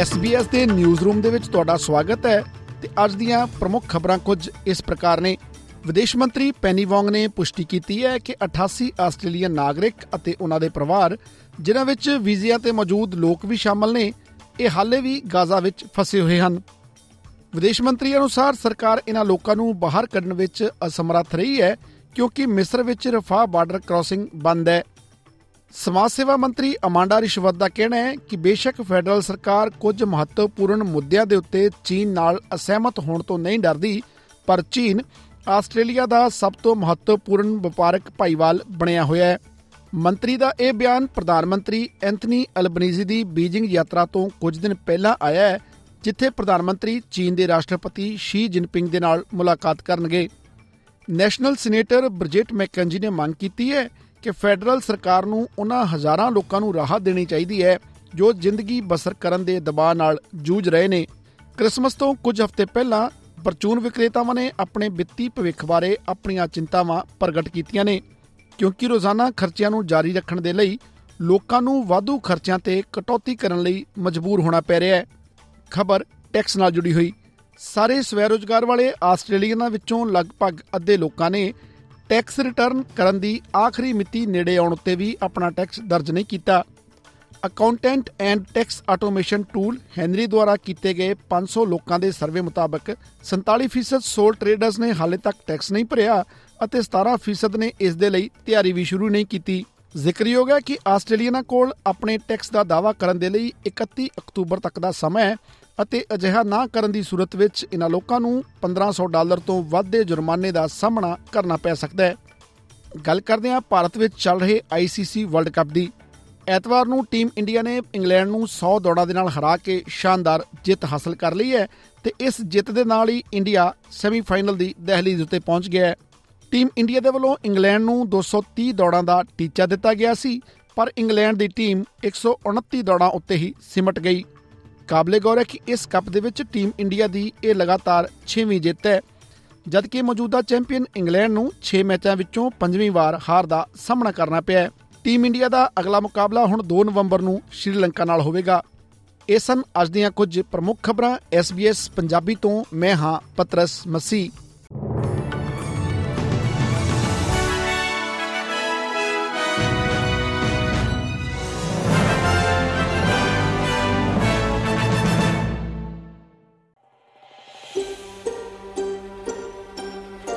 SBS ਦੇ news room ਦੇ ਵਿੱਚ ਤੁਹਾਡਾ ਸਵਾਗਤ ਹੈ ਤੇ ਅੱਜ ਦੀਆਂ ਪ੍ਰਮੁੱਖ ਖਬਰਾਂ ਕੁਝ ਇਸ ਪ੍ਰਕਾਰ ਨੇ। ਵਿਦੇਸ਼ ਮੰਤਰੀ ਪੈਨੀ ਵੋਂਗ ਨੇ ਪੁਸ਼ਟੀ ਕੀਤੀ ਹੈ ਕਿ 88 ਆਸਟ੍ਰੇਲੀਅਨ ਨਾਗਰਿਕ ਅਤੇ ਉਹਨਾਂ ਦੇ ਪਰਿਵਾਰ, ਜਿਨ੍ਹਾਂ ਵਿੱਚ ਵੀਜ਼ਿਆਂ ਤੇ ਮੌਜੂਦ ਲੋਕ ਵੀ ਸ਼ਾਮਲ ਨੇ, ਇਹ ਹਾਲੇ ਵੀ ਗਾਜ਼ਾ ਵਿੱਚ ਫਸੇ ਹੋਏ ਹਨ। ਵਿਦੇਸ਼ ਮੰਤਰੀ ਅਨੁਸਾਰ ਸਰਕਾਰ ਇਹਨਾਂ ਲੋਕਾਂ ਨੂੰ ਬਾਹਰ ਕੱਢਣ ਵਿੱਚ ਅਸਮਰੱਥ ਰਹੀ ਹੈ ਕਿਉਂਕਿ ਮਿਸਰ ਵਿੱਚ ਰਫਾ ਬਾਰਡਰ ਕ੍ਰਾਸਿੰਗ ਬੰਦ ਹੈ। ਸਮਾਜ ਸੇਵਾ ਮੰਤਰੀ ਅਮਾਂਡਾ ਰਿਸ਼ਵਤ ਦਾ ਕਹਿਣਾ ਹੈ ਕਿ ਬੇਸ਼ੱਕ ਫੈਡਰਲ ਸਰਕਾਰ ਕੁਝ ਮਹੱਤਵਪੂਰਨ ਮੁੱਦਿਆਂ ਦੇ ਉੱਤੇ ਚੀਨ ਨਾਲ ਅਸਹਿਮਤ ਹੋਣ ਤੋਂ ਨਹੀਂ ਡਰਦੀ, ਪਰ ਚੀਨ ਆਸਟ੍ਰੇਲੀਆ ਦਾ ਸਭ ਤੋਂ ਮਹੱਤਵਪੂਰਨ ਵਪਾਰਕ ਭਾਈਵਾਲ ਬਣਿਆ ਹੋਇਆ ਹੈ। ਮੰਤਰੀ ਦਾ ਇਹ ਬਿਆਨ ਪ੍ਰਧਾਨ ਮੰਤਰੀ ਐਂਥਨੀ ਅਲਬਨੀਜ਼ੀ ਦੀ ਬੀਜਿੰਗ ਯਾਤਰਾ ਤੋਂ ਕੁਝ ਦਿਨ ਪਹਿਲਾਂ ਆਇਆ ਹੈ, ਜਿੱਥੇ ਪ੍ਰਧਾਨ ਮੰਤਰੀ ਚੀਨ ਦੇ ਰਾਸ਼ਟਰਪਤੀ ਸ਼ੀ ਜਿਨਪਿੰਗ ਦੇ ਨਾਲ ਮੁਲਾਕਾਤ ਕਰਨਗੇ। ਨੈਸ਼ਨਲ ਸੀਨੇਟਰ ਬ੍ਰਿਜਿਟ ਮੈਕੈਂਜੀ ਨੇ ਮੰਗ ਕੀਤੀ ਹੈ ਕਿ ਫੈਡਰਲ ਸਰਕਾਰ ਨੂੰ ਉਹਨਾਂ ਹਜ਼ਾਰਾਂ ਲੋਕਾਂ ਨੂੰ ਰਾਹਤ ਦੇਣੀ ਚਾਹੀਦੀ ਹੈ ਜੋ ਜ਼ਿੰਦਗੀ ਬਸਰ ਕਰਨ ਦੇ ਦਬਾਅ ਨਾਲ ਜੂਝ ਰਹੇ ਨੇ। ਕ੍ਰਿਸਮਸ ਤੋਂ ਕੁਝ ਹਫ਼ਤੇ ਪਹਿਲਾਂ ਪਰਚੂਨ ਵਿਕਰੇਤਾਵਾਂ ਨੇ ਆਪਣੇ ਵਿੱਤੀ ਭਵਿੱਖ ਬਾਰੇ ਆਪਣੀਆਂ ਚਿੰਤਾਵਾਂ ਪ੍ਰਗਟ ਕੀਤੀਆਂ ਨੇ, ਕਿਉਂਕਿ ਰੋਜ਼ਾਨਾ ਖਰਚਿਆਂ ਨੂੰ ਜਾਰੀ ਰੱਖਣ ਦੇ ਲਈ ਲੋਕਾਂ ਨੂੰ ਵਾਧੂ ਖਰਚਿਆਂ ਤੇ ਕਟੌਤੀ ਕਰਨ ਲਈ ਮਜਬੂਰ ਹੋਣਾ ਪੈ ਰਿਹਾ ਹੈ। ਖਬਰ ਟੈਕਸ ਨਾਲ ਜੁੜੀ ਹੋਈ। ਸਾਰੇ ਸਵੈ-ਰੋਜ਼ਗਾਰ ਵਾਲੇ ਆਸਟ੍ਰੇਲੀਅਨਾਂ ਵਿੱਚੋਂ ਲਗਭਗ ਅੱਧੇ ਲੋਕਾਂ ਨੇ ਟੈਕਸ ਰਿਟਰਨ ਕਰਨ ਦੀ ਆਖਰੀ ਮਿਤੀ ਨੇੜੇ ਆਉਣ ਉੱਤੇ ਵੀ ਆਪਣਾ ਟੈਕਸ ਦਰਜ ਨਹੀਂ ਕੀਤਾ। Accountant and tax automation tool Henry ਦੁਆਰਾ ਕੀਤੇ ਗਏ 500 ਲੋਕਾਂ ਦੇ ਸਰਵੇ ਮੁਤਾਬਕ 47% ਸੋਲ ਟ੍ਰੇਡਰਸ ਨੇ ਹਾਲੇ ਤੱਕ ਟੈਕਸ ਨਹੀਂ ਭਰਿਆ ਅਤੇ 17% ਨੇ ਇਸ ਦੇ ਲਈ ਤਿਆਰੀ ਵੀ ਸ਼ੁਰੂ ਨਹੀਂ ਕੀਤੀ। ਜ਼ਿਕਰਯੋਗ ਹੈ ਕਿ ਆਸਟ੍ਰੇਲੀਅਨਾਂ ਕੋਲ ਆਪਣੇ ਟੈਕਸ ਦਾ ਦਾਅਵਾ ਕਰਨ ਦੇ ਲਈ 31 ਅਕਤੂਬਰ ਤੱਕ ਦਾ ਸਮਾਂ ਹੈ ਅਤੇ ਅਜਿਹਾ ਨਾ ਕਰਨ ਦੀ ਸੂਰਤ ਵਿੱਚ ਇਹਨਾਂ ਲੋਕਾਂ ਨੂੰ 1500 ਡਾਲਰ ਤੋਂ ਵੱਧ ਦੇ ਜੁਰਮਾਨੇ ਦਾ ਸਾਹਮਣਾ ਕਰਨਾ ਪੈ ਸਕਦਾ ਹੈ। ਗੱਲ ਕਰਦੇ ਹਾਂ ਭਾਰਤ ਵਿੱਚ ਚੱਲ ਰਹੇ ਆਈਸੀਸੀ ਵਰਲਡ ਕੱਪ ਦੀ। ਐਤਵਾਰ ਨੂੰ ਟੀਮ ਇੰਡੀਆ ਨੇ ਇੰਗਲੈਂਡ ਨੂੰ 100 ਦੌੜਾਂ ਦੇ ਨਾਲ ਹਰਾ ਕੇ ਸ਼ਾਨਦਾਰ ਜਿੱਤ ਹਾਸਲ ਕਰ ਲਈ ਹੈ ਤੇ ਇਸ ਜਿੱਤ ਦੇ ਨਾਲ ਹੀ ਇੰਡੀਆ ਸੈਮੀਫਾਈਨਲ ਦੀ ਦਹਲੀਜ਼ ਉੱਤੇ ਪਹੁੰਚ ਗਿਆ ਹੈ। ਟੀਮ ਇੰਡੀਆ ਦੇ ਵੱਲੋਂ ਇੰਗਲੈਂਡ ਨੂੰ 230 ਦੌੜਾਂ ਦਾ ਟੀਚਾ ਦਿੱਤਾ ਗਿਆ ਸੀ, ਪਰ ਇੰਗਲੈਂਡ ਦੀ ਟੀਮ 129 ਦੌੜਾਂ ਉੱਤੇ ਹੀ ਸਿਮਟ ਗਈ। ਕਾਬਲੇ ਗੌਰ ਹੈ ਕਿ ਇਸ ਕੱਪ ਦੇ ਵਿੱਚ ਟੀਮ ਇੰਡੀਆ ਦੀ ਇਹ ਲਗਾਤਾਰ 6ਵੀਂ ਜਿੱਤ ਹੈ। ਜਦਕਿ ਮੌਜੂਦਾ ਚੈਂਪੀਅਨ ਇੰਗਲੈਂਡ ਨੂੰ 6 ਮੈਚਾਂ ਵਿੱਚੋਂ 5ਵੀਂ ਵਾਰ ਹਾਰ ਦਾ ਸਾਹਮਣਾ ਕਰਨਾ ਪਿਆ ਹੈ। ਟੀਮ ਇੰਡੀਆ ਦਾ ਅਗਲਾ ਮੁਕਾਬਲਾ ਹੁਣ 2 ਨਵੰਬਰ ਨੂੰ ਸ਼੍ਰੀਲੰਕਾ ਨਾਲ ਹੋਵੇਗਾ। ਇਹ ਸਨ ਅੱਜ ਦੀਆਂ ਕੁਝ ਪ੍ਰਮੁੱਖ ਖਬਰਾਂ। SBS ਪੰਜਾਬੀ ਤੋਂ ਮੈਂ ਹਾਂ ਪਤਰਸ ਮਸੀ